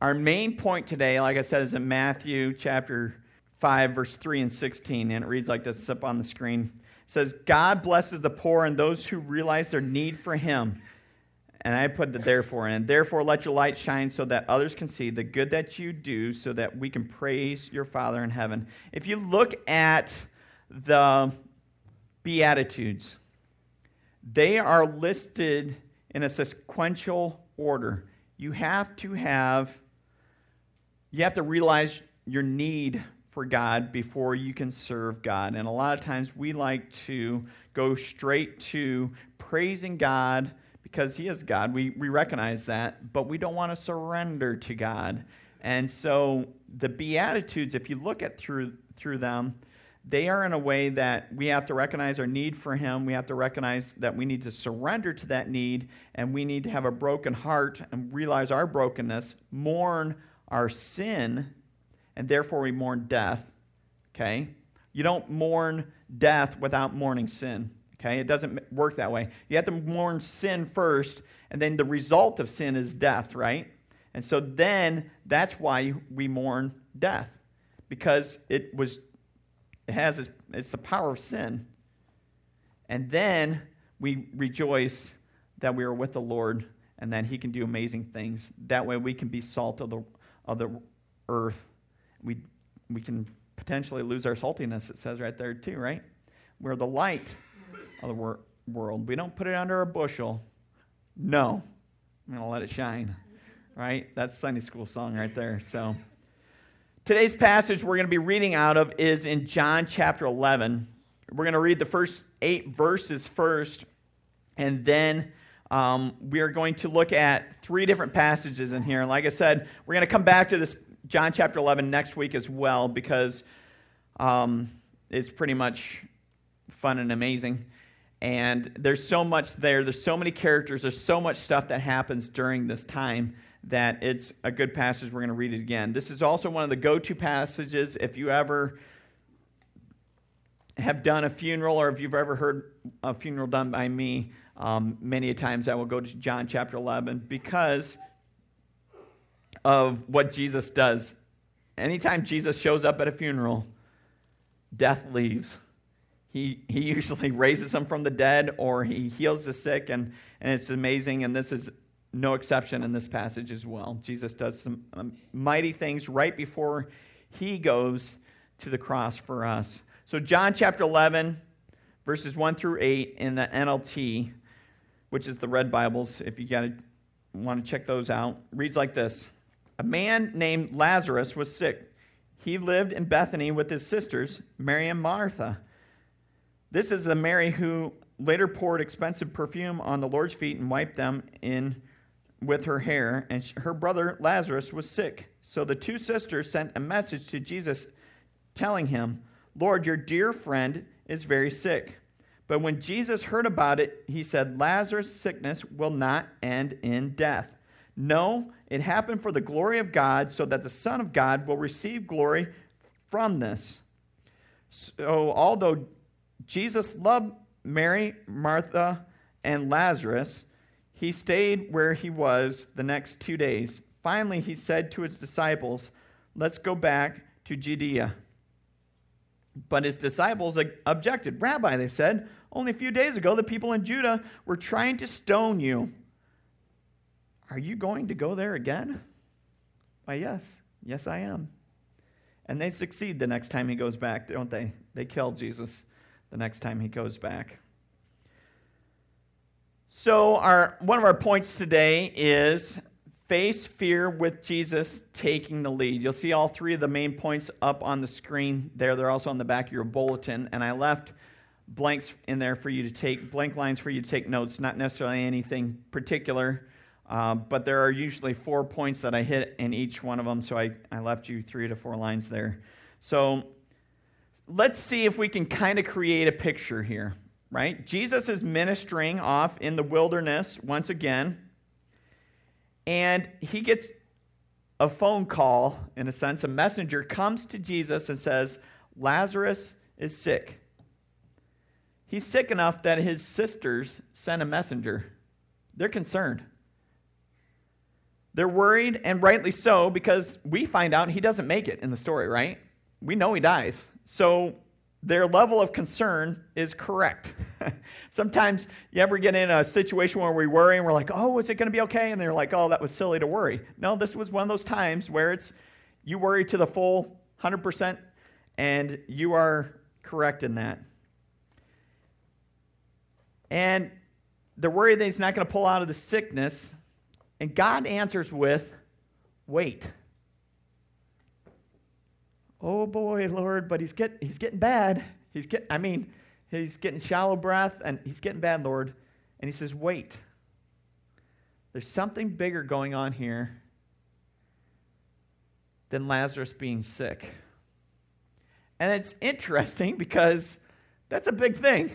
our main point today, like I said, is in Matthew chapter 5, verse 3 and 16. And it reads like this it's up on the screen. It says, God blesses the poor and those who realize their need for him. And I put the therefore in. Therefore, let your light shine so that others can see the good that you do, so that we can praise your Father in heaven. If you look at the Beatitudes, they are listed in a sequential order. You have to have, you have to realize your need for God before you can serve God. And a lot of times we like to go straight to praising God because He is God. We, we recognize that, but we don't want to surrender to God. And so the Beatitudes, if you look at through, through them, they are in a way that we have to recognize our need for Him. We have to recognize that we need to surrender to that need, and we need to have a broken heart and realize our brokenness, mourn our sin, and therefore we mourn death. Okay? You don't mourn death without mourning sin. Okay? It doesn't work that way. You have to mourn sin first, and then the result of sin is death, right? And so then that's why we mourn death, because it was it has its, the power of sin. And then we rejoice that we are with the Lord and that He can do amazing things. That way we can be salt of the, of the earth. We, we can potentially lose our saltiness, it says right there, too, right? We're the light of the wor- world. We don't put it under a bushel. No. I'm going to let it shine, right? That's Sunday school song right there. So. Today's passage we're going to be reading out of is in John chapter 11. We're going to read the first eight verses first, and then um, we are going to look at three different passages in here. And like I said, we're going to come back to this John chapter 11 next week as well because um, it's pretty much fun and amazing. And there's so much there. There's so many characters. There's so much stuff that happens during this time that it's a good passage. We're going to read it again. This is also one of the go to passages if you ever have done a funeral or if you've ever heard a funeral done by me. Um, many times I will go to John chapter 11 because of what Jesus does. Anytime Jesus shows up at a funeral, death leaves. He, he usually raises them from the dead or he heals the sick, and, and it's amazing. And this is no exception in this passage as well. Jesus does some um, mighty things right before he goes to the cross for us. So, John chapter 11, verses 1 through 8 in the NLT, which is the red Bibles, if you gotta, want to check those out, reads like this A man named Lazarus was sick. He lived in Bethany with his sisters, Mary and Martha. This is the Mary who later poured expensive perfume on the Lord's feet and wiped them in with her hair, and her brother Lazarus was sick. So the two sisters sent a message to Jesus telling him, Lord, your dear friend is very sick. But when Jesus heard about it, he said, Lazarus' sickness will not end in death. No, it happened for the glory of God, so that the Son of God will receive glory from this. So, although Jesus loved Mary, Martha, and Lazarus, he stayed where he was the next two days. Finally, he said to his disciples, Let's go back to Judea. But his disciples objected. Rabbi, they said, only a few days ago the people in Judah were trying to stone you. Are you going to go there again? Why, yes. Yes, I am. And they succeed the next time he goes back, don't they? They kill Jesus the next time he goes back. So, our, one of our points today is face fear with Jesus taking the lead. You'll see all three of the main points up on the screen there. They're also on the back of your bulletin. And I left blanks in there for you to take, blank lines for you to take notes, not necessarily anything particular. Uh, but there are usually four points that I hit in each one of them, so I, I left you three to four lines there. So let's see if we can kind of create a picture here right? Jesus is ministering off in the wilderness once again, and he gets a phone call, in a sense. A messenger comes to Jesus and says, Lazarus is sick. He's sick enough that his sisters sent a messenger. They're concerned. They're worried, and rightly so, because we find out he doesn't make it in the story, right? We know he dies. So their level of concern is correct. Sometimes you ever get in a situation where we worry and we're like, oh, is it going to be okay? And they're like, oh, that was silly to worry. No, this was one of those times where it's you worry to the full 100%, and you are correct in that. And they're worried that he's not going to pull out of the sickness. And God answers with, wait. Oh boy, Lord, but he's, get, he's getting bad. He's get, I mean, he's getting shallow breath and he's getting bad, Lord. And he says, wait. There's something bigger going on here than Lazarus being sick. And it's interesting because that's a big thing.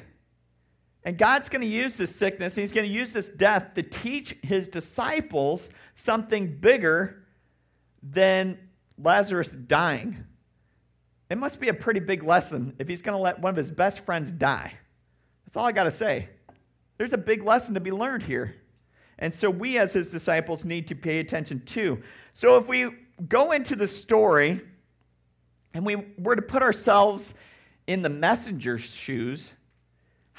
And God's going to use this sickness, He's going to use this death to teach His disciples something bigger than Lazarus dying. It must be a pretty big lesson if He's going to let one of His best friends die. That's all I got to say. There's a big lesson to be learned here. And so we, as His disciples, need to pay attention too. So if we go into the story and we were to put ourselves in the messenger's shoes,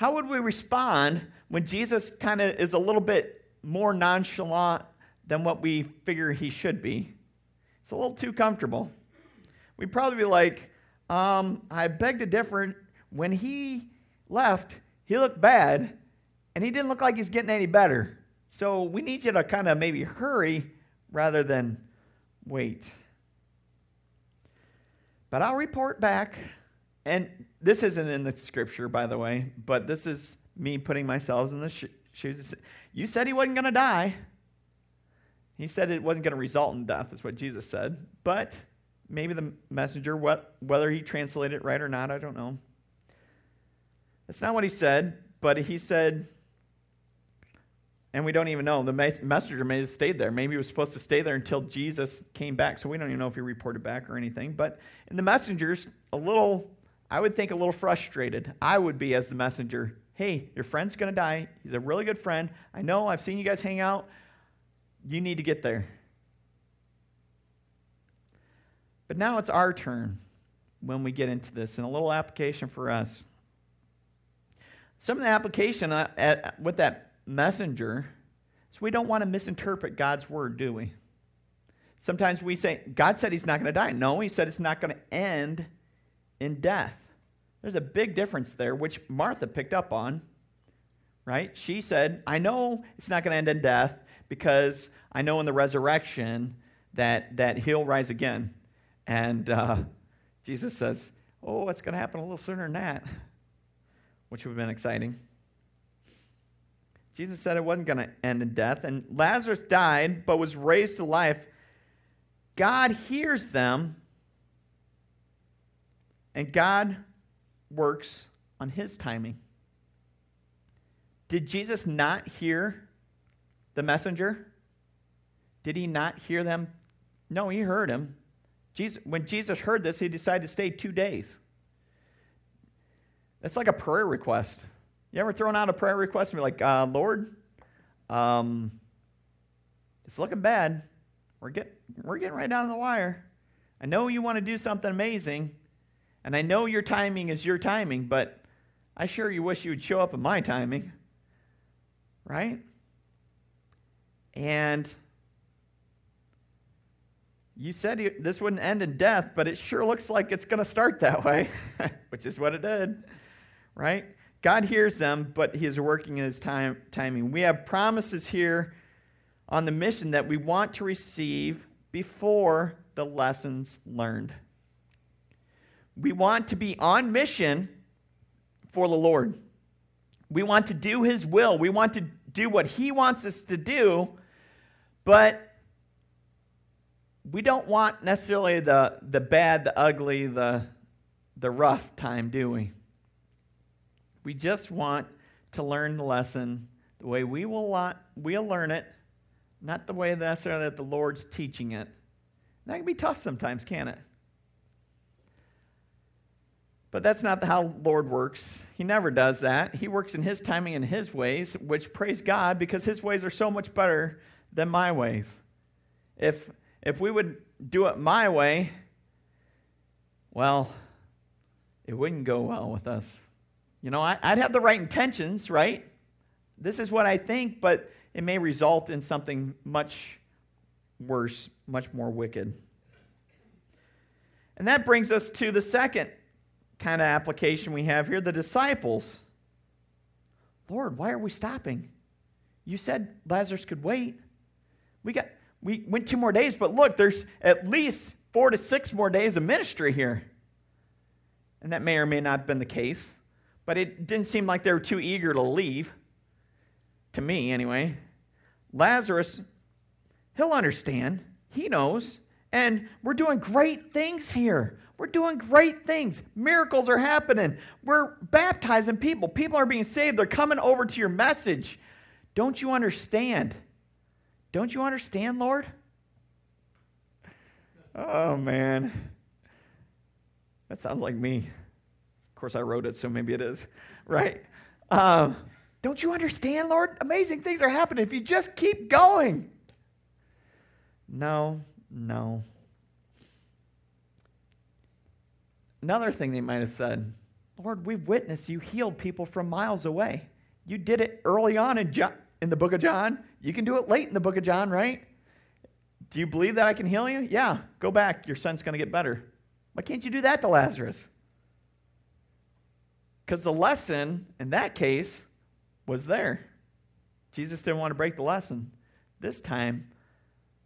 how would we respond when Jesus kind of is a little bit more nonchalant than what we figure he should be? It's a little too comfortable. We'd probably be like, um, I beg to differ. When he left, he looked bad, and he didn't look like he's getting any better. So we need you to kind of maybe hurry rather than wait. But I'll report back and this isn't in the scripture, by the way, but this is me putting myself in the sh- shoes. You said he wasn't going to die. He said it wasn't going to result in death, is what Jesus said. But maybe the messenger, what, whether he translated it right or not, I don't know. That's not what he said, but he said, and we don't even know. The messenger may have stayed there. Maybe he was supposed to stay there until Jesus came back. So we don't even know if he reported back or anything. But in the messengers, a little I would think a little frustrated. I would be as the messenger. Hey, your friend's going to die. He's a really good friend. I know, I've seen you guys hang out. You need to get there. But now it's our turn when we get into this, and a little application for us. Some of the application uh, at, with that messenger is we don't want to misinterpret God's word, do we? Sometimes we say, God said he's not going to die. No, he said it's not going to end in death. There's a big difference there, which Martha picked up on, right? She said, I know it's not going to end in death because I know in the resurrection that, that he'll rise again. And uh, Jesus says, Oh, it's going to happen a little sooner than that, which would have been exciting. Jesus said it wasn't going to end in death, and Lazarus died but was raised to life. God hears them, and God works on his timing. Did Jesus not hear the messenger? Did he not hear them? No, he heard him. Jesus, when Jesus heard this, he decided to stay two days. It's like a prayer request. You ever thrown out a prayer request and be like, uh, Lord, um, it's looking bad. We're, get, we're getting right down to the wire. I know you want to do something amazing, and I know your timing is your timing, but I sure you wish you would show up in my timing. Right? And you said this wouldn't end in death, but it sure looks like it's going to start that way, which is what it did. Right? God hears them, but He is working in His time, timing. We have promises here on the mission that we want to receive before the lessons learned. We want to be on mission for the Lord. We want to do His will. We want to do what He wants us to do, but we don't want necessarily the, the bad, the ugly, the, the rough time, do we? We just want to learn the lesson the way we will we'll learn it, not the way necessarily that the Lord's teaching it. That can be tough sometimes, can it? But that's not how Lord works. He never does that. He works in his timing and his ways, which praise God because his ways are so much better than my ways. if if we would do it my way, well, it wouldn't go well with us. You know, I, would have the right intentions, right? This is what I think, but it may result in something much worse, much more wicked. And that brings us to the second kind of application we have here the disciples. Lord, why are we stopping? You said Lazarus could wait. We got we went two more days, but look, there's at least four to six more days of ministry here. And that may or may not have been the case, but it didn't seem like they were too eager to leave. To me, anyway. Lazarus, he'll understand. He knows. And we're doing great things here. We're doing great things. Miracles are happening. We're baptizing people. People are being saved. They're coming over to your message. Don't you understand? Don't you understand, Lord? Oh, man. That sounds like me. Of course, I wrote it, so maybe it is. Right? Um, don't you understand, Lord? Amazing things are happening if you just keep going. No, no. Another thing they might have said Lord, we've witnessed you healed people from miles away. You did it early on in, in the book of John. You can do it late in the book of John, right? Do you believe that I can heal you? Yeah, go back. Your son's going to get better. Why can't you do that to Lazarus? Because the lesson in that case was there. Jesus didn't want to break the lesson. This time,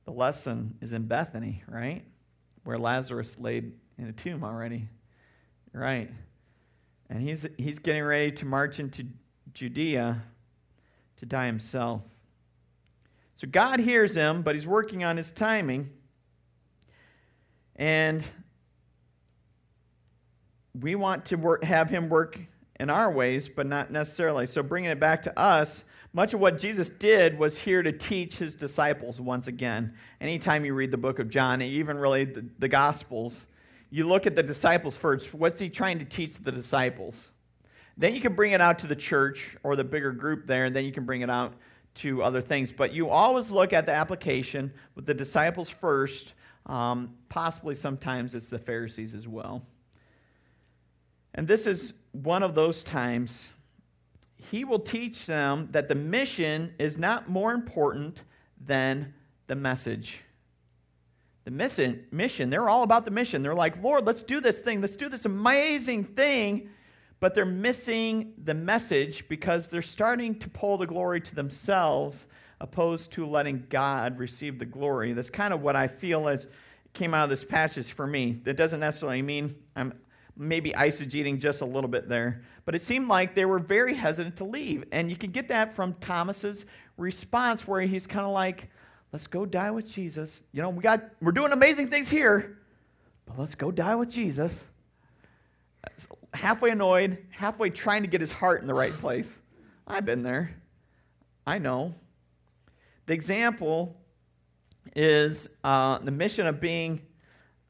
the lesson is in Bethany, right? Where Lazarus laid in a tomb already. Right. And he's, he's getting ready to march into Judea to die himself. So God hears him, but he's working on his timing. And we want to work, have him work in our ways, but not necessarily. So, bringing it back to us, much of what Jesus did was here to teach his disciples once again. Anytime you read the book of John, even really the, the Gospels, you look at the disciples first. What's he trying to teach the disciples? Then you can bring it out to the church or the bigger group there, and then you can bring it out to other things. But you always look at the application with the disciples first. Um, possibly sometimes it's the Pharisees as well. And this is one of those times he will teach them that the mission is not more important than the message. The mission, mission, they're all about the mission. They're like, Lord, let's do this thing. Let's do this amazing thing. But they're missing the message because they're starting to pull the glory to themselves opposed to letting God receive the glory. That's kind of what I feel as came out of this passage for me. That doesn't necessarily mean I'm maybe eisegeting just a little bit there. But it seemed like they were very hesitant to leave. And you can get that from Thomas's response where he's kind of like, let's go die with Jesus. You know, we got we're doing amazing things here, but let's go die with Jesus. Halfway annoyed, halfway trying to get his heart in the right place. I've been there. I know. The example is uh, the mission of being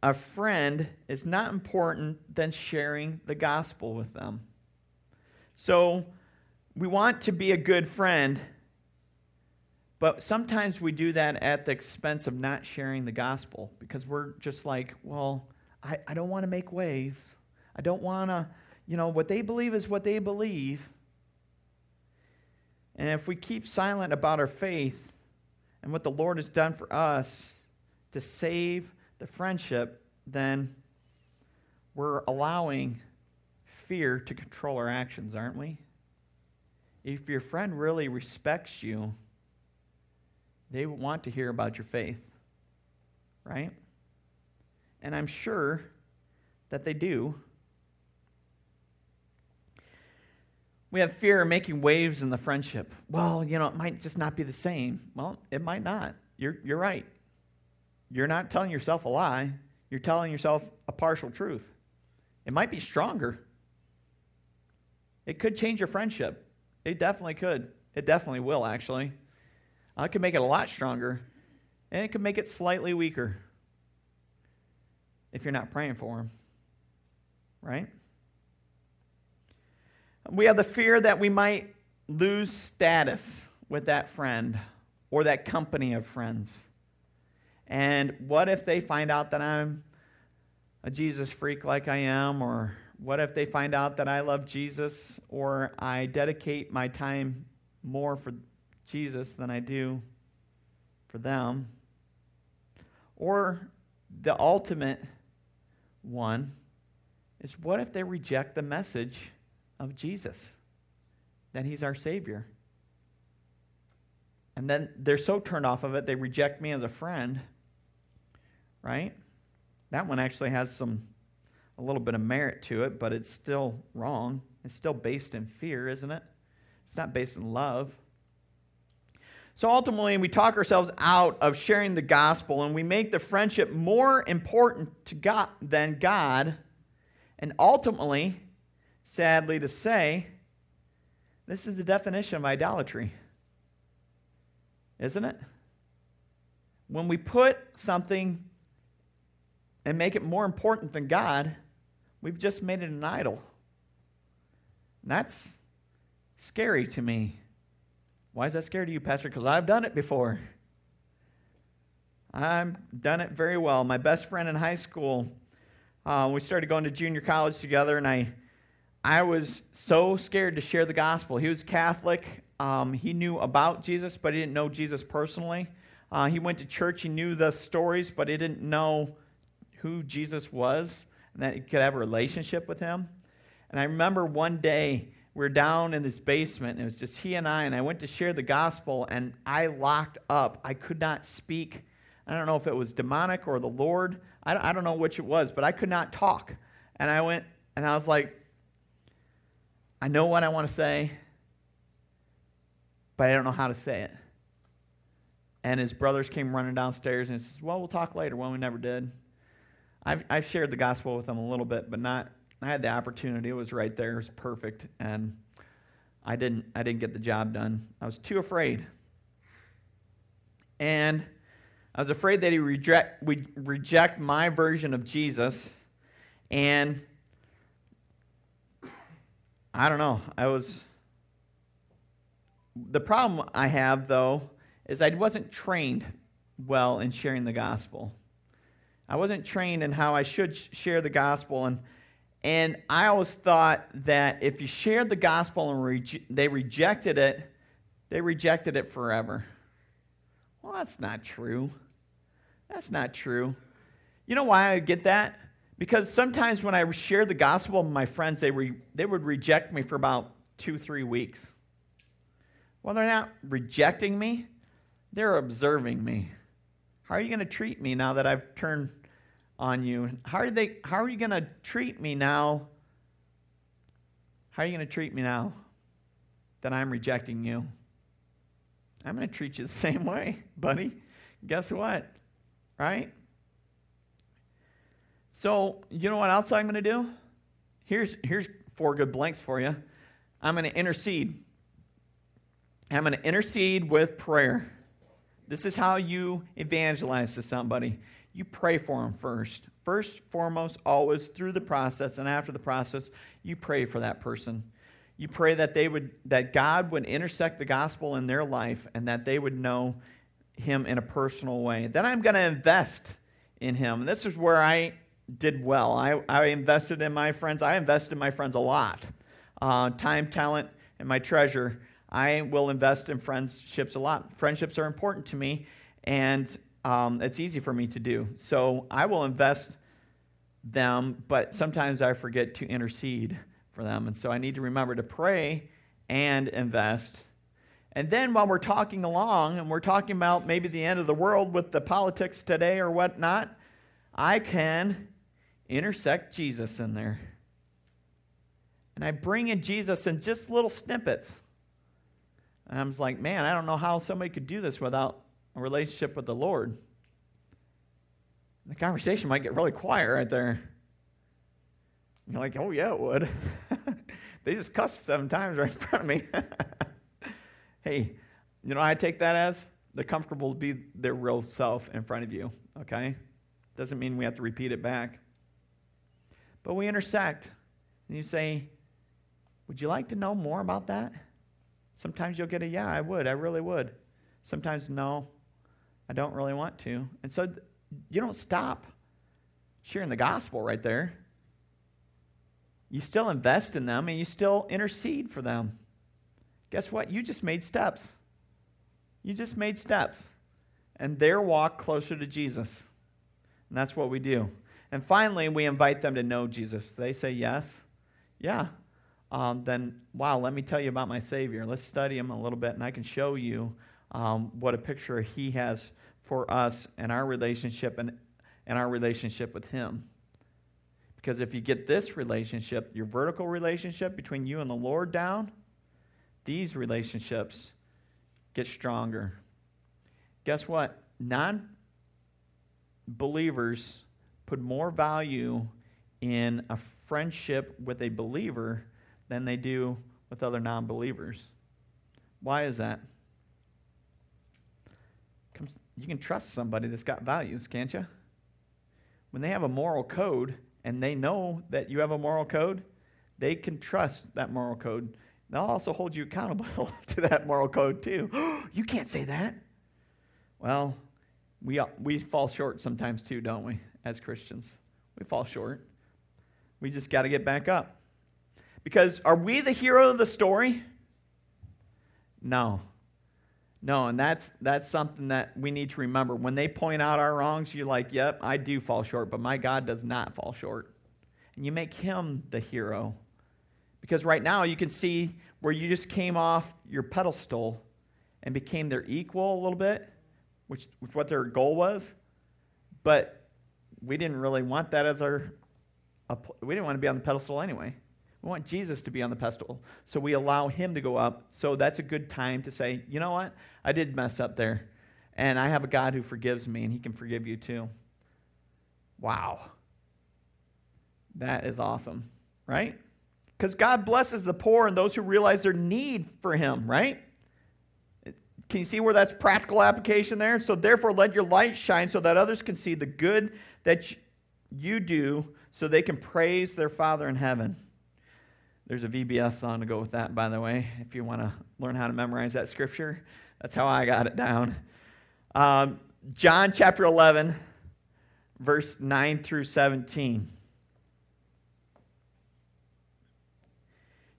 a friend is not important than sharing the gospel with them. So we want to be a good friend, but sometimes we do that at the expense of not sharing the gospel because we're just like, well, I, I don't want to make waves. I don't want to, you know, what they believe is what they believe. And if we keep silent about our faith and what the Lord has done for us to save the friendship, then we're allowing fear to control our actions, aren't we? If your friend really respects you, they want to hear about your faith, right? And I'm sure that they do. We have fear of making waves in the friendship. Well, you know, it might just not be the same. Well, it might not. You're, you're right. You're not telling yourself a lie, you're telling yourself a partial truth. It might be stronger. It could change your friendship. It definitely could. It definitely will, actually. It could make it a lot stronger, and it could make it slightly weaker if you're not praying for them. Right? We have the fear that we might lose status with that friend or that company of friends. And what if they find out that I'm a Jesus freak like I am? Or what if they find out that I love Jesus or I dedicate my time more for Jesus than I do for them? Or the ultimate one is what if they reject the message of Jesus, that he's our Savior? And then they're so turned off of it, they reject me as a friend, right? That one actually has some a little bit of merit to it, but it's still wrong. It's still based in fear, isn't it? It's not based in love. So ultimately, we talk ourselves out of sharing the gospel and we make the friendship more important to God than God. And ultimately, sadly to say, this is the definition of idolatry. Isn't it? When we put something and make it more important than God, we've just made it an idol. And that's scary to me. Why is that scary to you, Pastor? Because I've done it before. I've done it very well. My best friend in high school, uh, we started going to junior college together, and I, I was so scared to share the gospel. He was Catholic. Um, he knew about Jesus, but he didn't know Jesus personally. Uh, he went to church. He knew the stories, but he didn't know who Jesus was and that he could have a relationship with him. And I remember one day were down in this basement, and it was just he and I, and I went to share the gospel, and I locked up. I could not speak. I don't know if it was demonic or the Lord. I don't know which it was, but I could not talk. And I went, and I was like, I know what I want to say, but I don't know how to say it. And his brothers came running downstairs, and he says, Well, we'll talk later. Well, we never did. I've, I've shared the gospel with them a little bit, but not I had the opportunity. It was right there. It was perfect. And I didn't, I didn't get the job done. I was too afraid. And I was afraid that he reject, would reject my version of Jesus. And I don't know. I was. The problem I have, though, is I wasn't trained well in sharing the gospel. I wasn't trained in how I should share the gospel. And and I always thought that if you shared the gospel and they rejected it, they rejected it forever. Well, that's not true. That's not true. You know why I get that? Because sometimes when I share the gospel with my friends, they, re- they would reject me for about two, three weeks. Well, they're not rejecting me, they're observing me. How are you going to treat me now that I've turned on you. How are they how are you going to treat me now? How are you going to treat me now that I'm rejecting you? I'm going to treat you the same way, buddy. Guess what? Right? So, you know what else I'm going to do? Here's here's four good blanks for you. I'm going to intercede. I'm going to intercede with prayer. This is how you evangelize to somebody you pray for them first. First, foremost, always through the process and after the process, you pray for that person. You pray that they would that God would intersect the gospel in their life and that they would know him in a personal way. Then I'm going to invest in him. And this is where I did well. I, I invested in my friends. I invested in my friends a lot. Uh, time, talent, and my treasure. I will invest in friendships a lot. Friendships are important to me, and um, it's easy for me to do. So I will invest them, but sometimes I forget to intercede for them. And so I need to remember to pray and invest. And then while we're talking along and we're talking about maybe the end of the world with the politics today or whatnot, I can intersect Jesus in there. And I bring in Jesus in just little snippets. And I was like, man, I don't know how somebody could do this without a relationship with the Lord. The conversation might get really quiet right there. You're like, oh, yeah, it would. they just cussed seven times right in front of me. hey, you know I take that as? They're comfortable to be their real self in front of you, okay? Doesn't mean we have to repeat it back. But we intersect. And you say, Would you like to know more about that? Sometimes you'll get a yeah, I would. I really would. Sometimes no. I don't really want to. And so you don't stop sharing the gospel right there. You still invest in them and you still intercede for them. Guess what? You just made steps. You just made steps. And their walk closer to Jesus. And that's what we do. And finally, we invite them to know Jesus. They say yes. Yeah. Um, then, wow, let me tell you about my Savior. Let's study him a little bit, and I can show you um, what a picture he has for us and our relationship and, and our relationship with him. Because if you get this relationship, your vertical relationship between you and the Lord down, these relationships get stronger. Guess what? Non believers put more value in a friendship with a believer than they do with other non believers. Why is that? You can trust somebody that's got values, can't you? When they have a moral code and they know that you have a moral code, they can trust that moral code. They'll also hold you accountable to that moral code, too. you can't say that. Well, we, uh, we fall short sometimes, too, don't we, as Christians? We fall short. We just got to get back up. Because are we the hero of the story? No. No, and that's that's something that we need to remember. When they point out our wrongs, you're like, "Yep, I do fall short, but my God does not fall short." And you make him the hero. Because right now you can see where you just came off your pedestal and became their equal a little bit, which was what their goal was. But we didn't really want that as our we didn't want to be on the pedestal anyway. We want Jesus to be on the pedestal. So we allow him to go up. So that's a good time to say, you know what? I did mess up there. And I have a God who forgives me, and he can forgive you too. Wow. That is awesome, right? Because God blesses the poor and those who realize their need for him, right? Can you see where that's practical application there? So therefore, let your light shine so that others can see the good that you do so they can praise their Father in heaven. There's a VBS song to go with that, by the way, if you want to learn how to memorize that scripture. That's how I got it down. Um, John chapter 11, verse 9 through 17.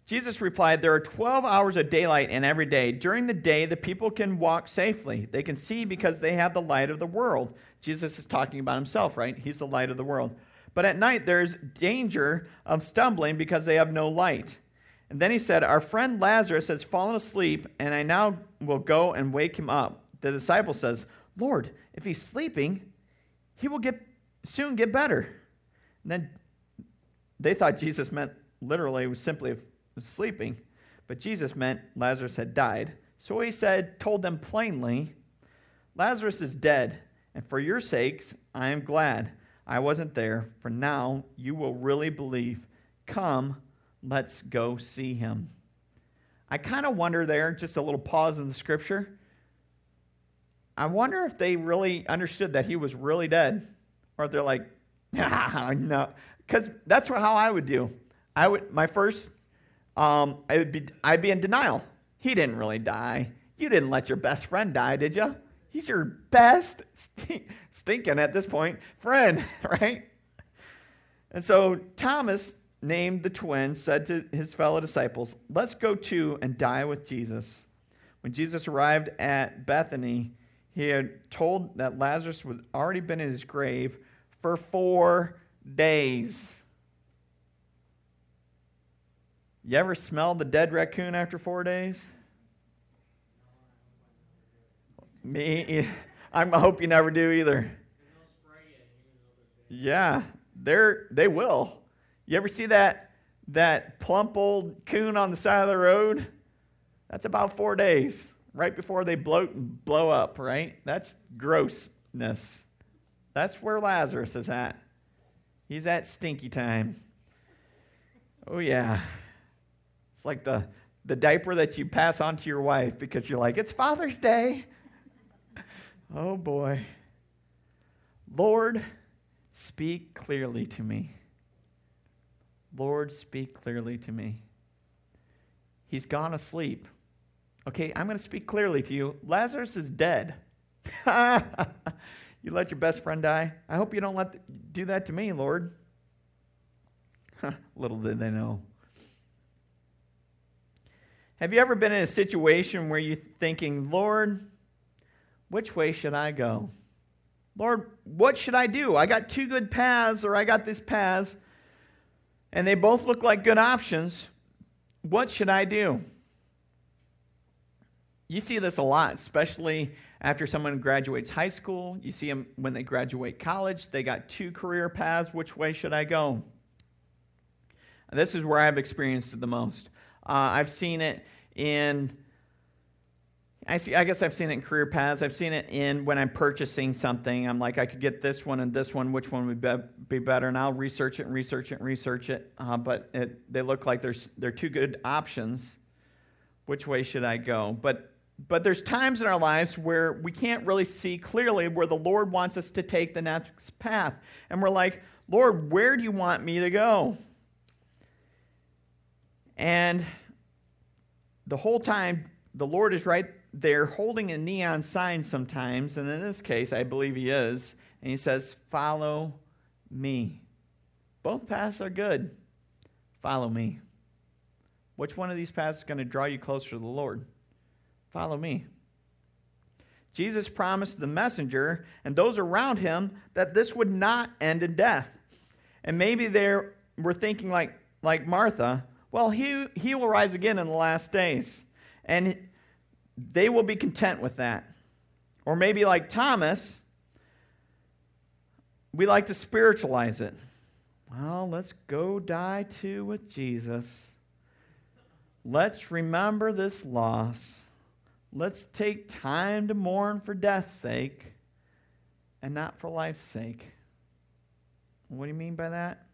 Jesus replied, There are 12 hours of daylight in every day. During the day, the people can walk safely. They can see because they have the light of the world. Jesus is talking about himself, right? He's the light of the world. But at night there's danger of stumbling because they have no light. And then he said, Our friend Lazarus has fallen asleep, and I now will go and wake him up. The disciple says, Lord, if he's sleeping, he will get soon get better. And then they thought Jesus meant literally was simply sleeping, but Jesus meant Lazarus had died. So he said, told them plainly, Lazarus is dead, and for your sakes I am glad I wasn't there, for now you will really believe. Come, let's go see him. I kind of wonder there, just a little pause in the scripture. I wonder if they really understood that he was really dead, or if they're like, ah, no, because that's how I would do. I would my first, um, I would be I'd be in denial. He didn't really die. You didn't let your best friend die, did you? He's your best, stink, stinking at this point, friend, right? And so Thomas, named the twin, said to his fellow disciples, Let's go to and die with Jesus. When Jesus arrived at Bethany, he had told that Lazarus had already been in his grave for four days. You ever smell the dead raccoon after four days? Me, I hope you never do either. Yeah, they're they will. You ever see that that plump old coon on the side of the road? That's about four days, right before they bloat and blow up, right? That's grossness. That's where Lazarus is at. He's at stinky time. Oh yeah. It's like the the diaper that you pass on to your wife because you're like, it's Father's Day. Oh boy. Lord, speak clearly to me. Lord, speak clearly to me. He's gone asleep. Okay, I'm going to speak clearly to you. Lazarus is dead. you let your best friend die? I hope you don't let do that to me, Lord. Little did they know. Have you ever been in a situation where you're thinking, Lord, which way should I go? Lord, what should I do? I got two good paths, or I got this path, and they both look like good options. What should I do? You see this a lot, especially after someone graduates high school. You see them when they graduate college. They got two career paths. Which way should I go? This is where I've experienced it the most. Uh, I've seen it in. I see. I guess I've seen it in career paths. I've seen it in when I'm purchasing something. I'm like, I could get this one and this one. Which one would be, be better? And I'll research it and research it and research it. Uh, but it, they look like there's they're two good options. Which way should I go? But but there's times in our lives where we can't really see clearly where the Lord wants us to take the next path. And we're like, Lord, where do you want me to go? And the whole time, the Lord is right there holding a neon sign sometimes. And in this case, I believe He is. And He says, Follow me. Both paths are good. Follow me. Which one of these paths is going to draw you closer to the Lord? Follow me. Jesus promised the messenger and those around him that this would not end in death. And maybe they were thinking like, like Martha, well, he, he will rise again in the last days. And they will be content with that. Or maybe like Thomas, we like to spiritualize it. Well, let's go die too with Jesus. Let's remember this loss. Let's take time to mourn for death's sake and not for life's sake. What do you mean by that?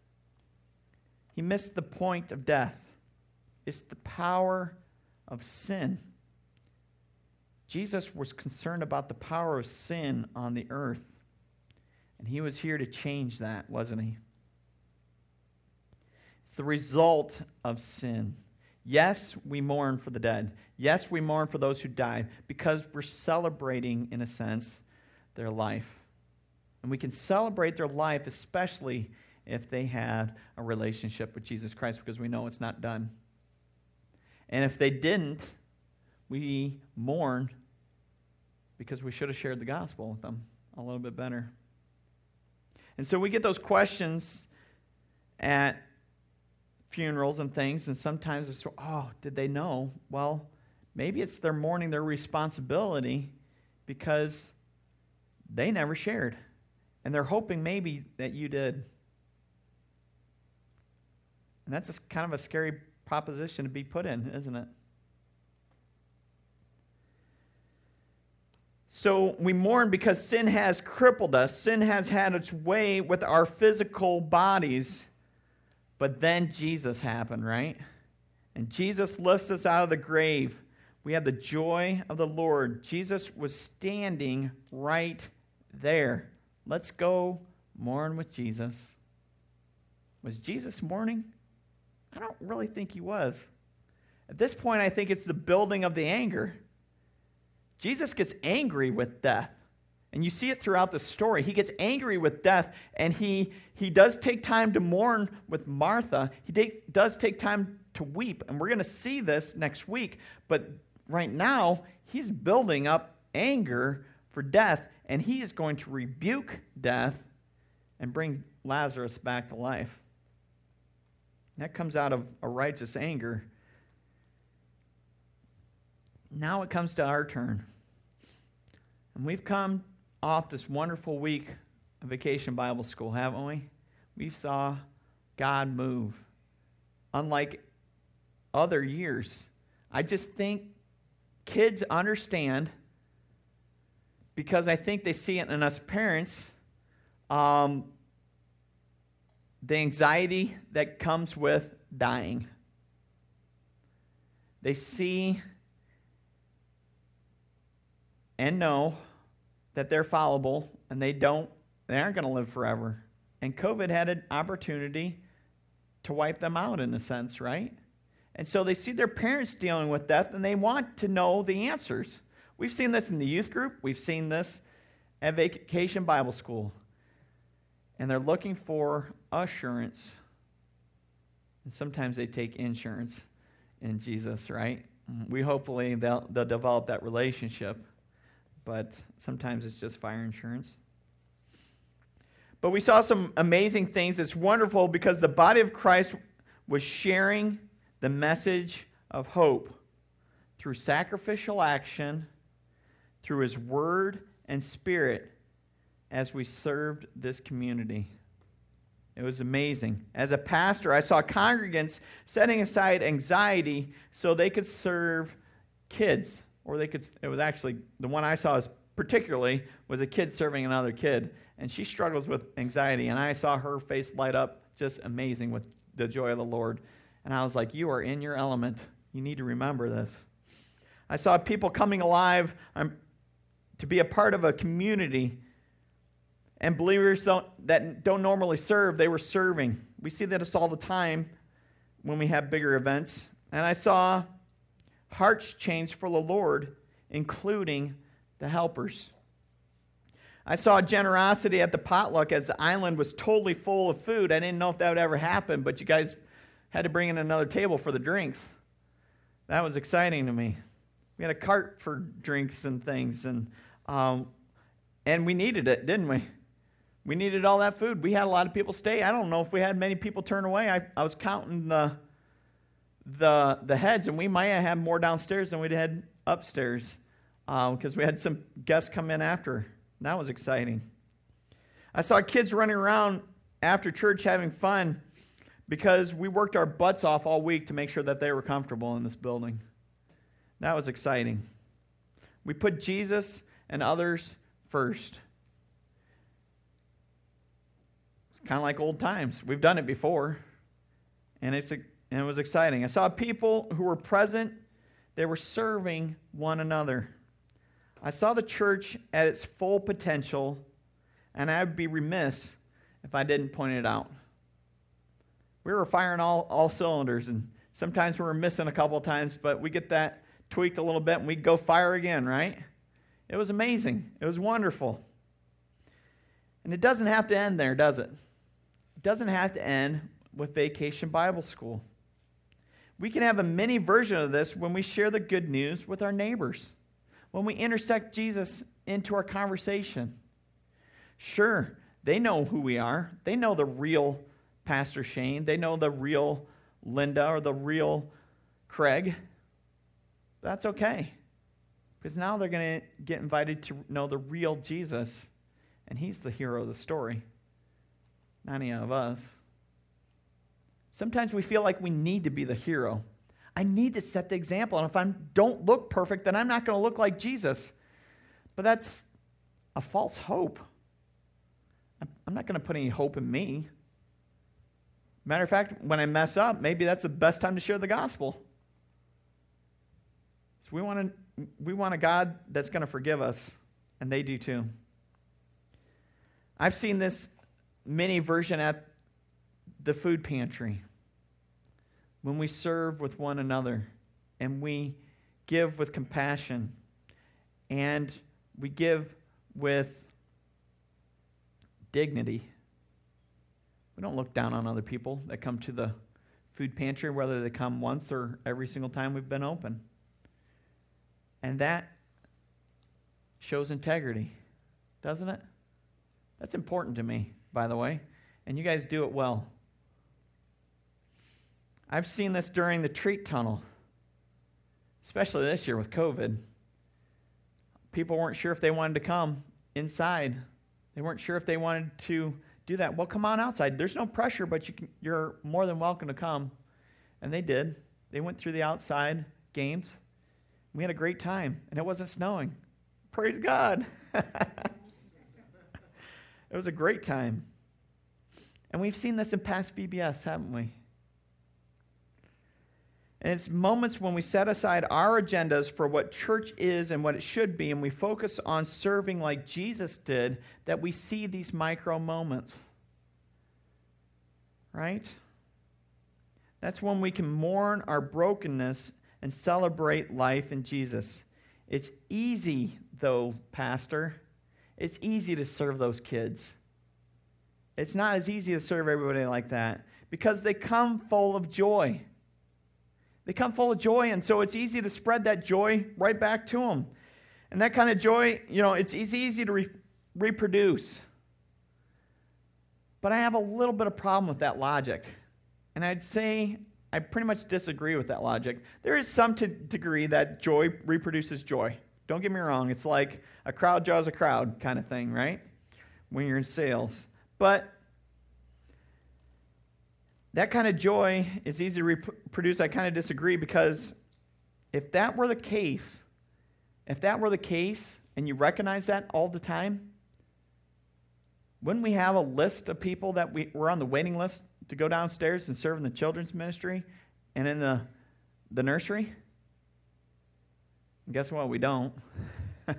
He missed the point of death. It's the power of sin. Jesus was concerned about the power of sin on the earth. And he was here to change that, wasn't he? It's the result of sin. Yes, we mourn for the dead. Yes, we mourn for those who died because we're celebrating, in a sense, their life. And we can celebrate their life, especially if they had a relationship with Jesus Christ, because we know it's not done. And if they didn't, we mourn because we should have shared the gospel with them a little bit better. And so we get those questions at funerals and things, and sometimes it's, oh, did they know? Well, maybe it's their mourning their responsibility because they never shared. And they're hoping maybe that you did. And that's kind of a scary proposition to be put in, isn't it? So we mourn because sin has crippled us. Sin has had its way with our physical bodies. But then Jesus happened, right? And Jesus lifts us out of the grave. We have the joy of the Lord. Jesus was standing right there. Let's go mourn with Jesus. Was Jesus mourning? I don't really think he was. At this point, I think it's the building of the anger. Jesus gets angry with death. And you see it throughout the story. He gets angry with death, and he, he does take time to mourn with Martha. He take, does take time to weep. And we're going to see this next week. But right now, he's building up anger for death, and he is going to rebuke death and bring Lazarus back to life. That comes out of a righteous anger. Now it comes to our turn. And we've come off this wonderful week of Vacation Bible School, haven't we? We saw God move. Unlike other years, I just think kids understand because I think they see it in us parents um, the anxiety that comes with dying. They see and know that they're fallible and they don't they aren't going to live forever. And COVID had an opportunity to wipe them out in a sense, right? And so they see their parents dealing with death and they want to know the answers. We've seen this in the youth group, we've seen this at Vacation Bible School. And they're looking for assurance. And sometimes they take insurance in Jesus, right? We hopefully they'll, they'll develop that relationship, but sometimes it's just fire insurance. But we saw some amazing things. It's wonderful because the body of Christ was sharing the message of hope through sacrificial action, through his word and spirit as we served this community. It was amazing. As a pastor, I saw congregants setting aside anxiety so they could serve kids, or they could, it was actually, the one I saw was particularly was a kid serving another kid, and she struggles with anxiety, and I saw her face light up just amazing with the joy of the Lord. And I was like, You are in your element. You need to remember this. I saw people coming alive um, to be a part of a community and believers don't, that don't normally serve, they were serving. We see that all the time when we have bigger events. And I saw hearts change for the Lord, including the helpers. I saw generosity at the potluck as the island was totally full of food. I didn't know if that would ever happen, but you guys had to bring in another table for the drinks. That was exciting to me. We had a cart for drinks and things, and um, and we needed it, didn't we? We needed all that food. We had a lot of people stay. I don't know if we had many people turn away. I, I was counting the, the, the heads, and we might have had more downstairs than we'd had upstairs because um, we had some guests come in after. That was exciting. I saw kids running around after church having fun because we worked our butts off all week to make sure that they were comfortable in this building. That was exciting. We put Jesus and others first. kind of like old times. We've done it before, and, it's, and it was exciting. I saw people who were present, they were serving one another. I saw the church at its full potential, and I would be remiss if I didn't point it out. We were firing all, all cylinders, and sometimes we were missing a couple of times, but we get that tweaked a little bit and we go fire again, right? It was amazing. It was wonderful. And it doesn't have to end there, does it? It doesn't have to end with Vacation Bible School. We can have a mini version of this when we share the good news with our neighbors, when we intersect Jesus into our conversation. Sure, they know who we are, they know the real Pastor Shane, they know the real Linda or the real Craig. That's okay. Because now they're going to get invited to know the real Jesus, and he's the hero of the story not any of us. Sometimes we feel like we need to be the hero. I need to set the example. And if I don't look perfect, then I'm not going to look like Jesus. But that's a false hope. I'm not going to put any hope in me. Matter of fact, when I mess up, maybe that's the best time to share the gospel. So we want, to, we want a God that's going to forgive us, and they do too. I've seen this mini version at the food pantry when we serve with one another and we give with compassion and we give with dignity. We don't look down on other people that come to the food pantry, whether they come once or every single time we've been open. And that shows integrity, doesn't it? That's important to me by the way, and you guys do it well. I've seen this during the treat tunnel, especially this year with COVID. People weren't sure if they wanted to come inside. They weren't sure if they wanted to do that. Well, come on outside. There's no pressure, but you can, you're more than welcome to come. And they did. They went through the outside games. We had a great time, and it wasn't snowing. Praise God. It was a great time. And we've seen this in past VBS, haven't we? And it's moments when we set aside our agendas for what church is and what it should be, and we focus on serving like Jesus did, that we see these micro moments. Right? That's when we can mourn our brokenness and celebrate life in Jesus. It's easy, though, Pastor. It's easy to serve those kids. It's not as easy to serve everybody like that because they come full of joy. They come full of joy, and so it's easy to spread that joy right back to them. And that kind of joy, you know, it's easy, easy to re- reproduce. But I have a little bit of problem with that logic. And I'd say I pretty much disagree with that logic. There is some t- degree that joy reproduces joy. Don't get me wrong, it's like a crowd draws a crowd kind of thing, right? When you're in sales. But that kind of joy is easy to reproduce. I kind of disagree because if that were the case, if that were the case and you recognize that all the time, wouldn't we have a list of people that we, were on the waiting list to go downstairs and serve in the children's ministry and in the, the nursery? And guess what? We don't.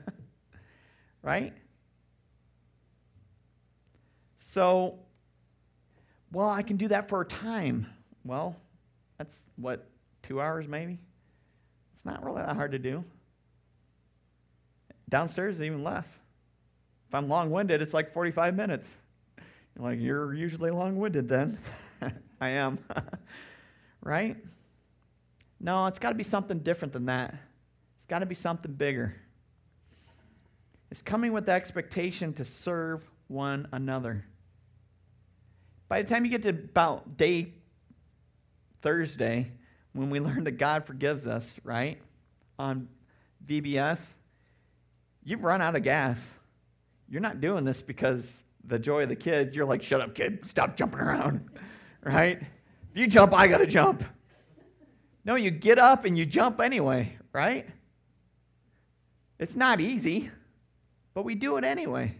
right? So, well, I can do that for a time. Well, that's what, two hours maybe? It's not really that hard to do. Downstairs is even less. If I'm long winded, it's like 45 minutes. You're like, you're usually long winded then. I am. right? No, it's got to be something different than that. It's got to be something bigger. It's coming with the expectation to serve one another. By the time you get to about day Thursday, when we learn that God forgives us, right, on VBS, you've run out of gas. You're not doing this because the joy of the kid, you're like, shut up, kid, stop jumping around, right? If you jump, I got to jump. No, you get up and you jump anyway, right? It's not easy, but we do it anyway.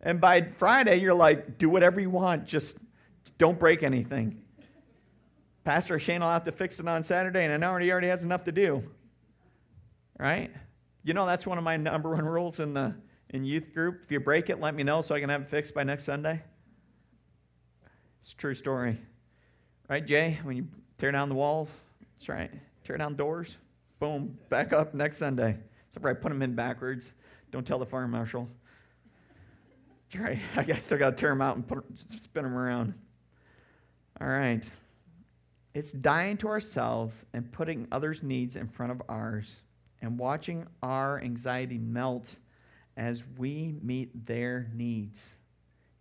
And by Friday, you're like, do whatever you want, just don't break anything. Pastor Shane will have to fix it on Saturday, and I know he already has enough to do. Right? You know, that's one of my number one rules in the in youth group. If you break it, let me know so I can have it fixed by next Sunday. It's a true story. Right, Jay? When you tear down the walls, that's right. Tear down doors, boom, back up next Sunday. Except I put them in backwards. Don't tell the fire marshal. That's right. I still got to tear them out and put, spin them around. All right. It's dying to ourselves and putting others' needs in front of ours and watching our anxiety melt as we meet their needs.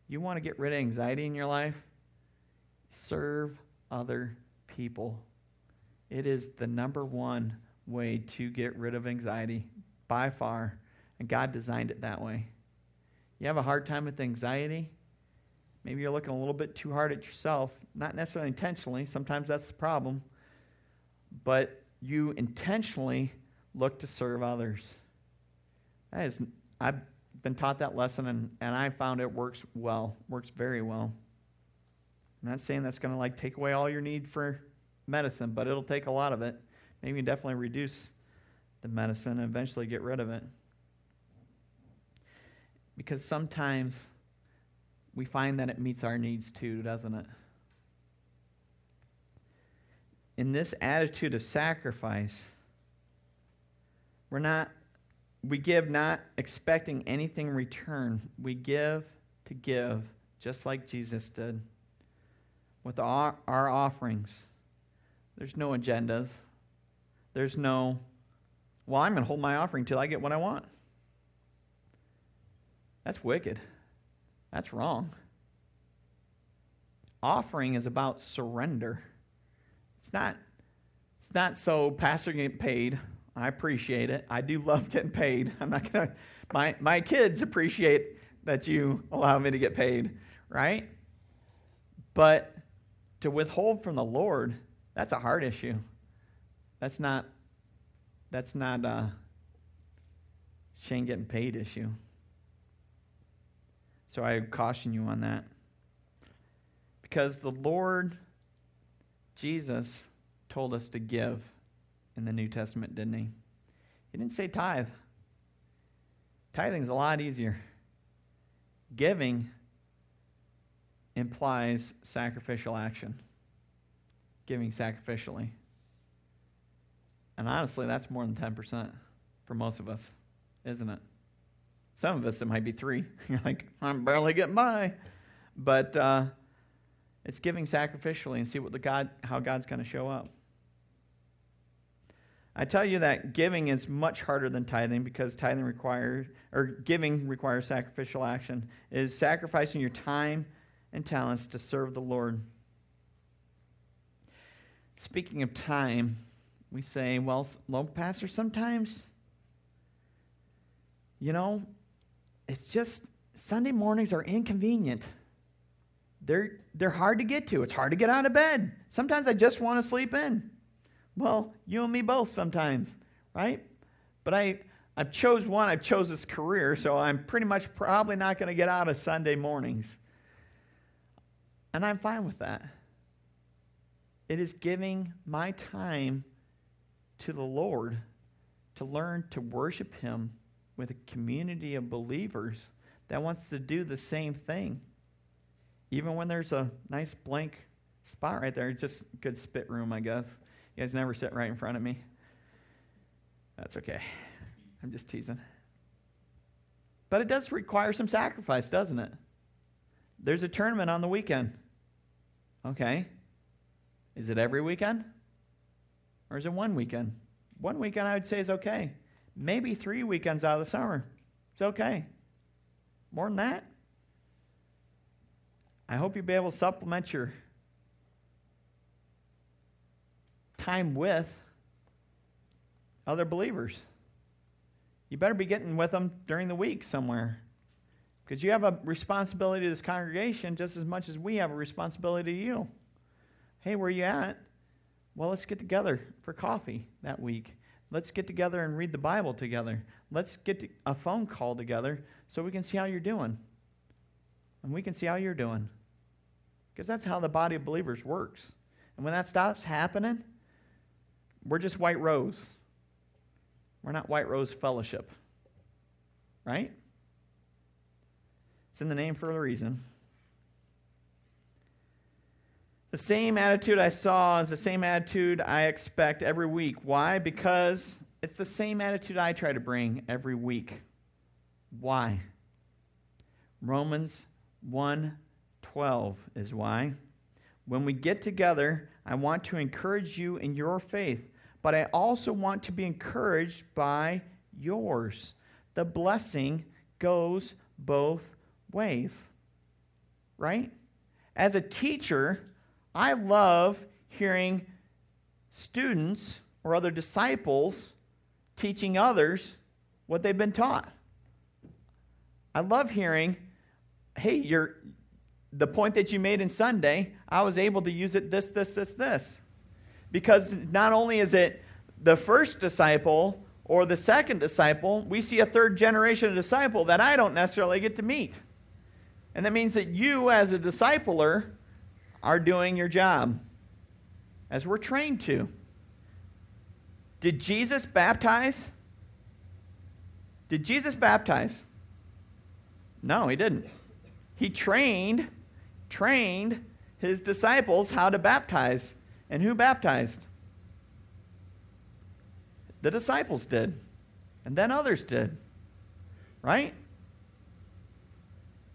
You want to get rid of anxiety in your life? Serve other people. It is the number one way to get rid of anxiety by far, and God designed it that way. You have a hard time with anxiety? Maybe you're looking a little bit too hard at yourself, not necessarily intentionally, sometimes that's the problem, but you intentionally look to serve others. That is I've been taught that lesson and, and I found it works well, works very well. I'm not saying that's going to like take away all your need for medicine, but it'll take a lot of it. Maybe you definitely reduce the medicine and eventually get rid of it. Because sometimes we find that it meets our needs too, doesn't it? In this attitude of sacrifice, we're not we give not expecting anything in return. We give to give, just like Jesus did. With our, our offerings, there's no agendas. There's no, well, I'm going to hold my offering till I get what I want. That's wicked. That's wrong. Offering is about surrender. It's not, it's not so pastor get paid I appreciate it. I do love getting paid. I'm not to, my, my kids appreciate that you allow me to get paid, right? But to withhold from the Lord, that's a hard issue. That's not, that's not a Shane getting paid issue. So I caution you on that. Because the Lord Jesus told us to give in the New Testament, didn't he? He didn't say tithe. Tithing is a lot easier. Giving implies sacrificial action, giving sacrificially. And honestly, that's more than 10%. for most of us, isn't it? Some of us, it might be three. You're like, I'm barely getting by. But uh, it's giving sacrificially and see what the God, how God's going to show up. I tell you that giving is much harder than tithing because tithing requires, or giving requires sacrificial action. It is sacrificing your time and talents to serve the Lord. Speaking of time, we say, well, Pastor, sometimes, you know, it's just Sunday mornings are inconvenient. They're, they're hard to get to. It's hard to get out of bed. Sometimes I just want to sleep in. Well, you and me both sometimes, right? But I, I've chose one, I've chose this career, so I'm pretty much probably not going to get out of Sunday mornings. And I'm fine with that. It is giving my time to the Lord to learn to worship Him with a community of believers that wants to do the same thing. Even when there's a nice blank spot right there, just good spit room, I guess. You guys never sit right in front of me. That's okay. I'm just teasing. But it does require some sacrifice, doesn't it? There's a tournament on the weekend. Okay. Is it every weekend? Or is it one weekend? One weekend I would say is okay. Maybe three weekends out of the summer. It's okay. More than that, I hope you'll be able to supplement your time with other believers. You better be getting with them during the week somewhere. Because you have a responsibility to this congregation just as much as we have a responsibility to you. Hey, where are you at? Well, let's get together for coffee that week. Let's get together and read the Bible together. Let's get a phone call together so we can see how you're doing. And we can see how you're doing. Because that's how the body of believers works. And when that stops happening, we're just White Rose. We're not White Rose Fellowship. Right? It's in the name for a reason. The same attitude I saw is the same attitude I expect every week. Why? Because it's the same attitude I try to bring every week. Why? Romans 1:12 is why. When we get together, I want to encourage you in your faith, but I also want to be encouraged by yours. The blessing goes both ways. Right? As a teacher, I love hearing students or other disciples teaching others what they've been taught. I love hearing, hey, you're, the point that you made in Sunday, I was able to use it this, this, this, this. Because not only is it the first disciple or the second disciple, we see a third generation of disciple that I don't necessarily get to meet. And that means that you, as a discipler, are doing your job as we're trained to. Did Jesus baptize? Did Jesus baptize? No, he didn't. He trained trained his disciples how to baptize. And who baptized? The disciples did. And then others did. Right?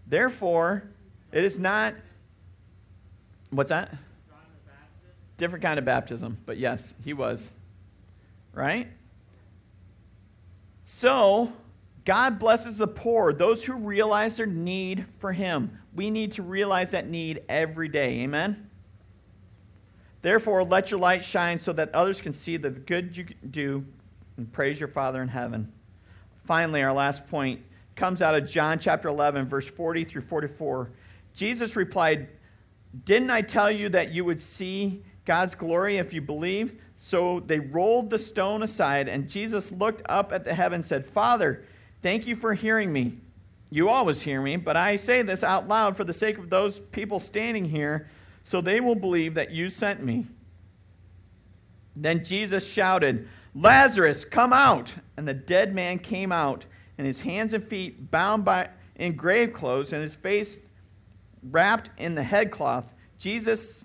Therefore, it is not What's that? Different kind of baptism, but yes, he was. Right? So, God blesses the poor, those who realize their need for Him. We need to realize that need every day. Amen? Therefore, let your light shine so that others can see the good you do and praise your Father in heaven. Finally, our last point comes out of John chapter 11, verse 40 through 44. Jesus replied, didn't I tell you that you would see God's glory if you believe? So they rolled the stone aside, and Jesus looked up at the heaven and said, Father, thank you for hearing me. You always hear me, but I say this out loud for the sake of those people standing here, so they will believe that you sent me. Then Jesus shouted, Lazarus, come out! And the dead man came out, and his hands and feet bound by, in grave clothes, and his face wrapped in the headcloth, Jesus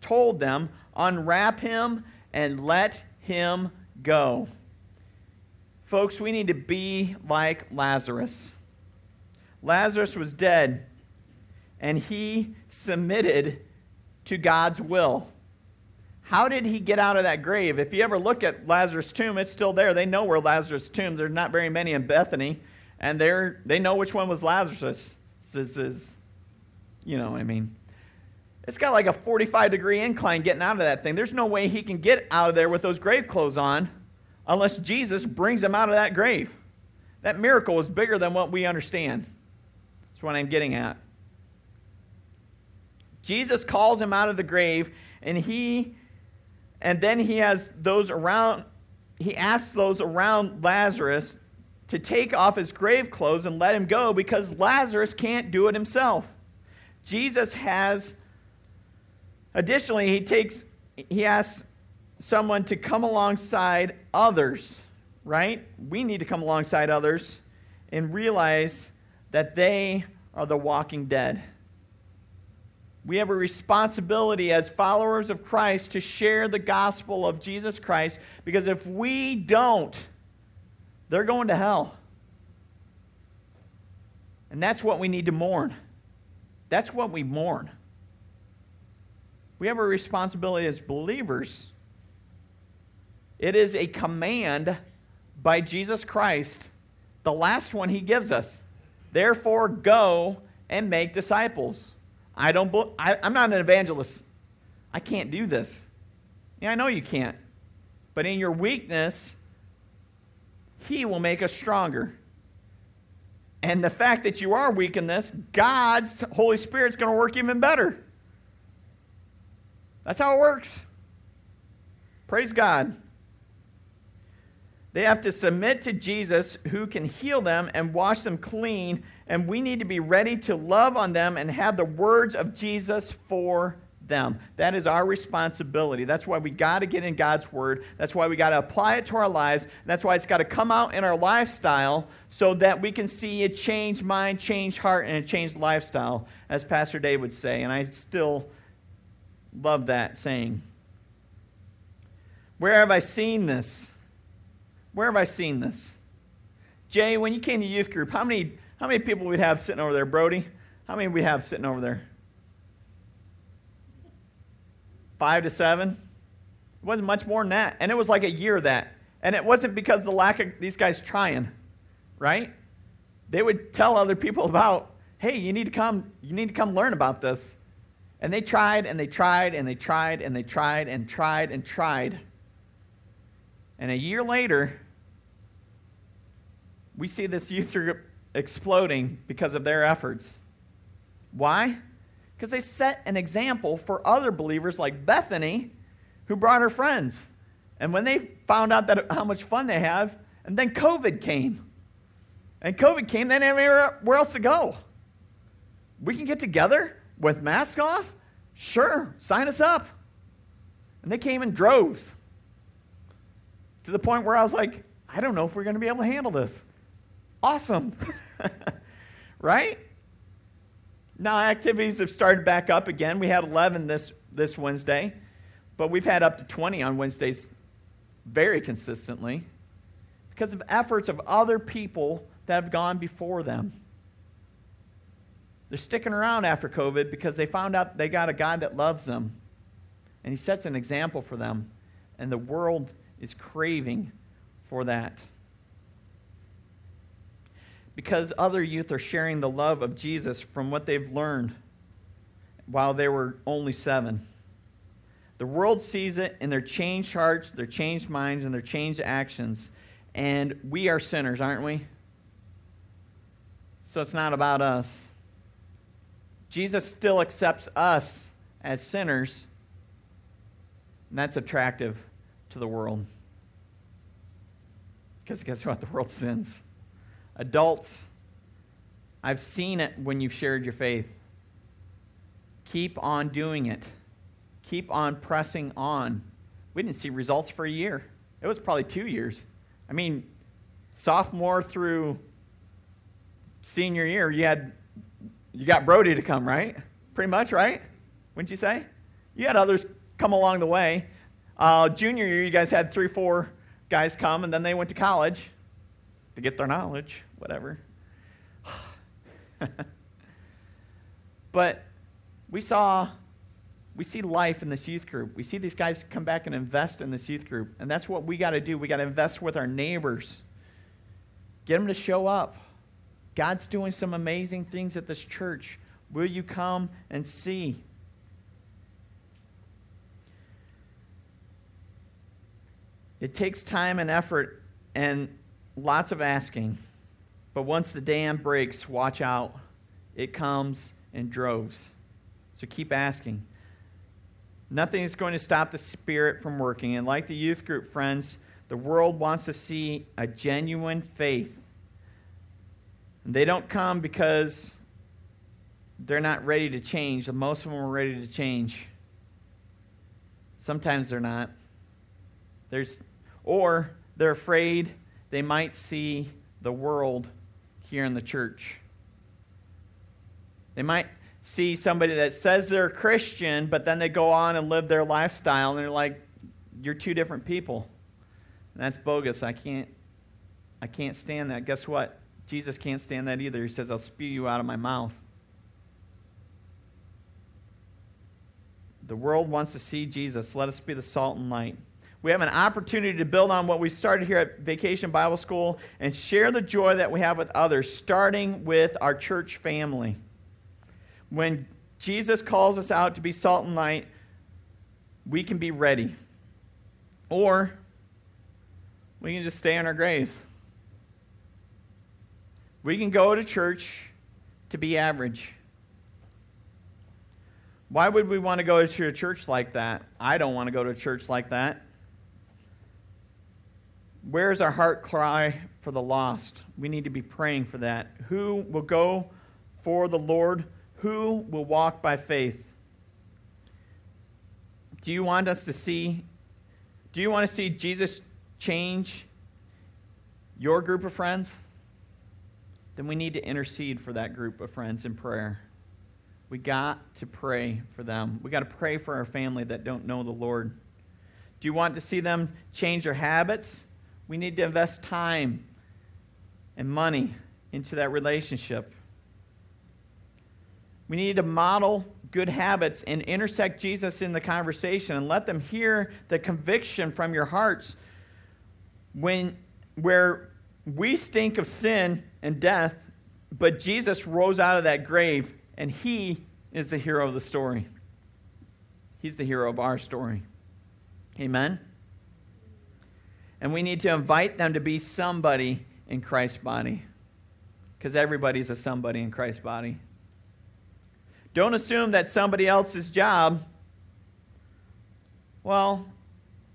told them, Unwrap him and let him go. Folks, we need to be like Lazarus. Lazarus was dead, and he submitted to God's will. How did he get out of that grave? If you ever look at Lazarus' tomb, it's still there. They know where Lazarus' tomb. There's not very many in Bethany, and they they know which one was Lazarus. This is, you know, what I mean, it's got like a 45 degree incline getting out of that thing. There's no way he can get out of there with those grave clothes on unless Jesus brings him out of that grave. That miracle is bigger than what we understand. That's what I'm getting at. Jesus calls him out of the grave, and he and then he has those around he asks those around Lazarus to take off his grave clothes and let him go because Lazarus can't do it himself. Jesus has additionally he takes he asks someone to come alongside others, right? We need to come alongside others and realize that they are the walking dead. We have a responsibility as followers of Christ to share the gospel of Jesus Christ because if we don't, they're going to hell. And that's what we need to mourn. That's what we mourn. We have a responsibility as believers. It is a command by Jesus Christ, the last one he gives us. Therefore, go and make disciples. I don't. I, I'm not an evangelist. I can't do this. Yeah, I know you can't. But in your weakness, He will make us stronger. And the fact that you are weak in this, God's Holy Spirit's going to work even better. That's how it works. Praise God. They have to submit to Jesus who can heal them and wash them clean, and we need to be ready to love on them and have the words of Jesus for them. That is our responsibility. That's why we got to get in God's word. That's why we got to apply it to our lives. That's why it's got to come out in our lifestyle so that we can see a changed mind, changed heart, and a changed lifestyle, as Pastor Dave would say. And I still love that saying. Where have I seen this? Where have I seen this? Jay, when you came to youth group, how many, how many people we'd have sitting over there? Brody, how many we have sitting over there? Five to seven? It wasn't much more than that. And it was like a year that. And it wasn't because the lack of these guys trying, right? They would tell other people about, hey, you need to come, you need to come learn about this. And they tried and they tried and they tried and they tried and tried and tried. And a year later, we see this youth group exploding because of their efforts. Why? Because they set an example for other believers like Bethany, who brought her friends. And when they found out that how much fun they have, and then COVID came. And COVID came, they didn't have anywhere else to go. We can get together with masks off? Sure, sign us up. And they came in droves to the point where I was like, I don't know if we're going to be able to handle this. Awesome. right? Now, activities have started back up again. We had 11 this, this Wednesday, but we've had up to 20 on Wednesdays very consistently because of efforts of other people that have gone before them. They're sticking around after COVID because they found out they got a God that loves them. And He sets an example for them. And the world is craving for that. Because other youth are sharing the love of Jesus from what they've learned while they were only seven. The world sees it in their changed hearts, their changed minds, and their changed actions. And we are sinners, aren't we? So it's not about us. Jesus still accepts us as sinners, and that's attractive to the world. Because guess what? The world sins. Adults, I've seen it when you've shared your faith. Keep on doing it. Keep on pressing on. We didn't see results for a year. It was probably two years. I mean, sophomore through senior year, you had you got Brody to come, right? Pretty much, right? Wouldn't you say? You had others come along the way. Uh, junior year, you guys had three, four guys come, and then they went to college. To get their knowledge, whatever. but we saw we see life in this youth group. We see these guys come back and invest in this youth group. And that's what we got to do. We got to invest with our neighbors. Get them to show up. God's doing some amazing things at this church. Will you come and see? It takes time and effort and lots of asking. But once the dam breaks, watch out. It comes in droves. So keep asking. Nothing is going to stop the Spirit from working. And like the youth group, friends, the world wants to see a genuine faith. And they don't come because they're not ready to change. Most of them are ready to change. Sometimes they're not. There's, or they're afraid they might see the world here in the church. They might see somebody that says they're a Christian, but then they go on and live their lifestyle, and they're like, "You're two different people." And that's bogus. I can't, I can't stand that. Guess what? Jesus can't stand that either. He says, "I'll spew you out of my mouth." The world wants to see Jesus. Let us be the salt and light. We have an opportunity to build on what we started here at Vacation Bible School and share the joy that we have with others, starting with our church family when Jesus calls us out to be salt and light, we can be ready. Or we can just stay in our graves. We can go to church to be average. Why would we want to go to a church like that? I don't want to go to a church like that. Where's our heart cry for the lost? We need to be praying for that. Who will go for the Lord? Who will walk by faith? Do you want us to see? Do you want to see Jesus change your group of friends? Then we need to intercede for that group of friends in prayer. We got to pray for them. We got to pray for our family that don't know the Lord. Do you want to see them change their habits? We need to invest time and money into that relationship. We need to model good habits and intersect Jesus in the conversation and let them hear the conviction from your hearts when where we stink of sin and death, but Jesus rose out of that grave and he is the hero of the story. He's the hero of our story. Amen. And we need to invite them to be somebody in Christ's body. Because everybody's a somebody in Christ's body. Don't assume that somebody else's job. Well,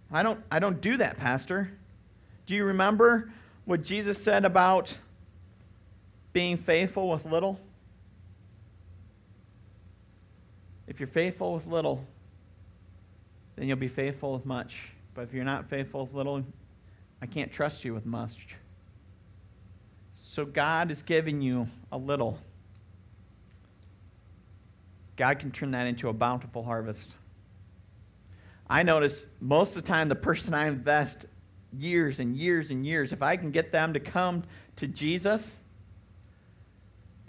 I don't, I don't do that, Pastor. Do you remember what Jesus said about being faithful with little? If you're faithful with little, then you'll be faithful with much. But if you're not faithful with little, I can't trust you with much. So God is giving you a little. God can turn that into a bountiful harvest. I notice most of the time the person I invest years and years and years, if I can get them to come to Jesus,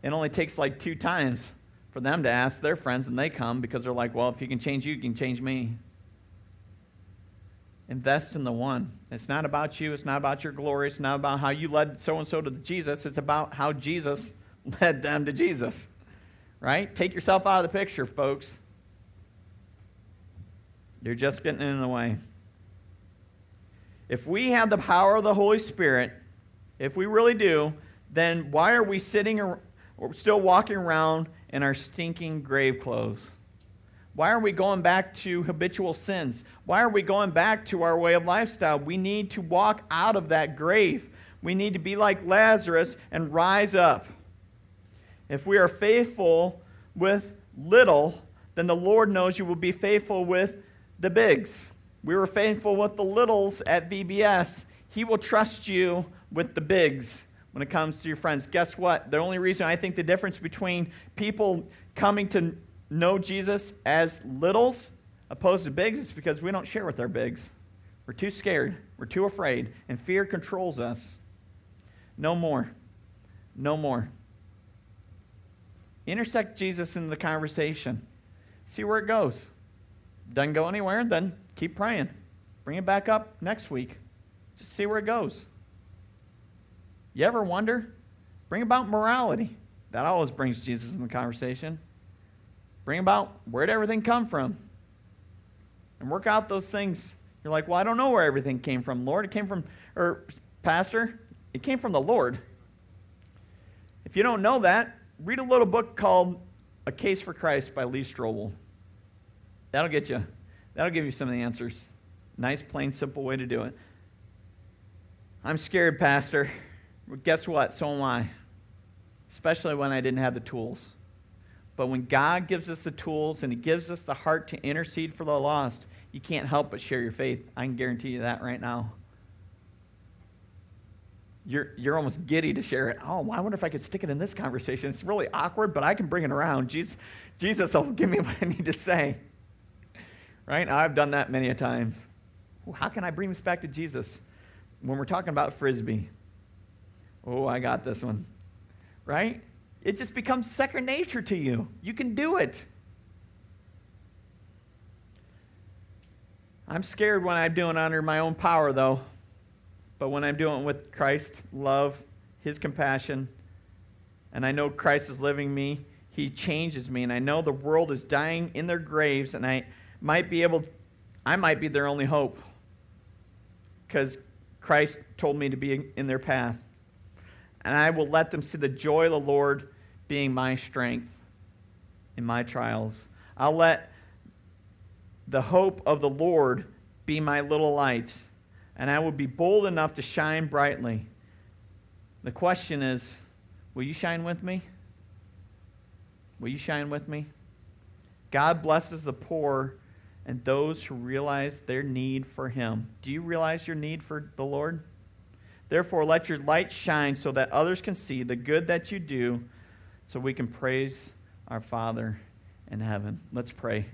it only takes like two times for them to ask their friends and they come because they're like, well, if you can change you, you can change me. Invest in the one. It's not about you. It's not about your glory. It's not about how you led so and so to Jesus. It's about how Jesus led them to Jesus right? Take yourself out of the picture, folks. You're just getting in the way. If we have the power of the Holy Spirit, if we really do, then why are we sitting or still walking around in our stinking grave clothes? Why are we going back to habitual sins? Why are we going back to our way of lifestyle? We need to walk out of that grave. We need to be like Lazarus and rise up. If we are faithful with little, then the Lord knows you will be faithful with the bigs. We were faithful with the littles at VBS. He will trust you with the bigs when it comes to your friends. Guess what? The only reason I think the difference between people coming to know Jesus as littles opposed to bigs is because we don't share with our bigs. We're too scared, we're too afraid, and fear controls us. No more. No more. Intersect Jesus in the conversation. See where it goes. Doesn't go anywhere, then keep praying. Bring it back up next week. Just see where it goes. You ever wonder? Bring about morality. That always brings Jesus in the conversation. Bring about where did everything come from? And work out those things. You're like, well, I don't know where everything came from, Lord. It came from, or Pastor, it came from the Lord. If you don't know that, read a little book called A Case for Christ by Lee Strobel. That'll get you, that'll give you some of the answers. Nice, plain, simple way to do it. I'm scared, Pastor. But guess what? So am I. Especially when I didn't have the tools. But when God gives us the tools and He gives us the heart to intercede for the lost, you can't help but share your faith. I can guarantee you that right now. You're, you're almost giddy to share it. Oh, I wonder if I could stick it in this conversation. It's really awkward, but I can bring it around. Jesus, Jesus will give me what I need to say. Right? I've done that many a times. How can I bring this back to Jesus when we're talking about frisbee? Oh, I got this one. Right? It just becomes second nature to you. You can do it. I'm scared when I'm doing it under my own power, though. But when I'm doing it with Christ, love, His compassion, and I know Christ is living me, He changes me, and I know the world is dying in their graves, and I might be able, I might be their only hope, because Christ told me to be in their path and I will let them see the joy of the Lord being my strength in my trials. I'll let the hope of the Lord be my little light, and I will be bold enough to shine brightly. The question is will you shine with me? Will you shine with me? God blesses the poor and those who realize their need for Him. Do you realize your need for the Lord? Therefore, let your light shine so that others can see the good that you do, so we can praise our Father in heaven. Let's pray.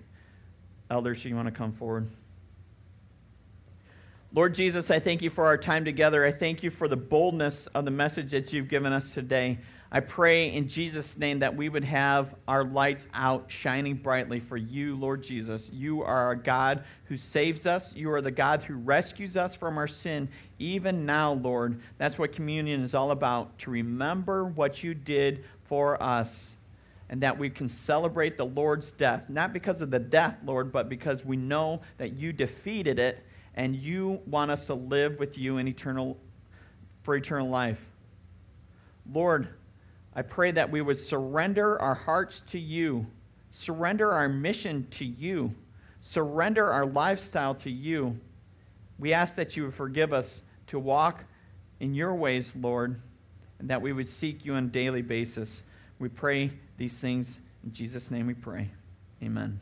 Elders, do you want to come forward? Lord Jesus, I thank you for our time together. I thank you for the boldness of the message that you've given us today. I pray in Jesus' name that we would have our lights out shining brightly for you, Lord Jesus. You are a God who saves us. You are the God who rescues us from our sin, even now, Lord. That's what communion is all about to remember what you did for us and that we can celebrate the Lord's death, not because of the death, Lord, but because we know that you defeated it and you want us to live with you in eternal for eternal life. Lord, I pray that we would surrender our hearts to you, surrender our mission to you, surrender our lifestyle to you. We ask that you would forgive us to walk in your ways, Lord, and that we would seek you on a daily basis. We pray these things in Jesus' name we pray. Amen.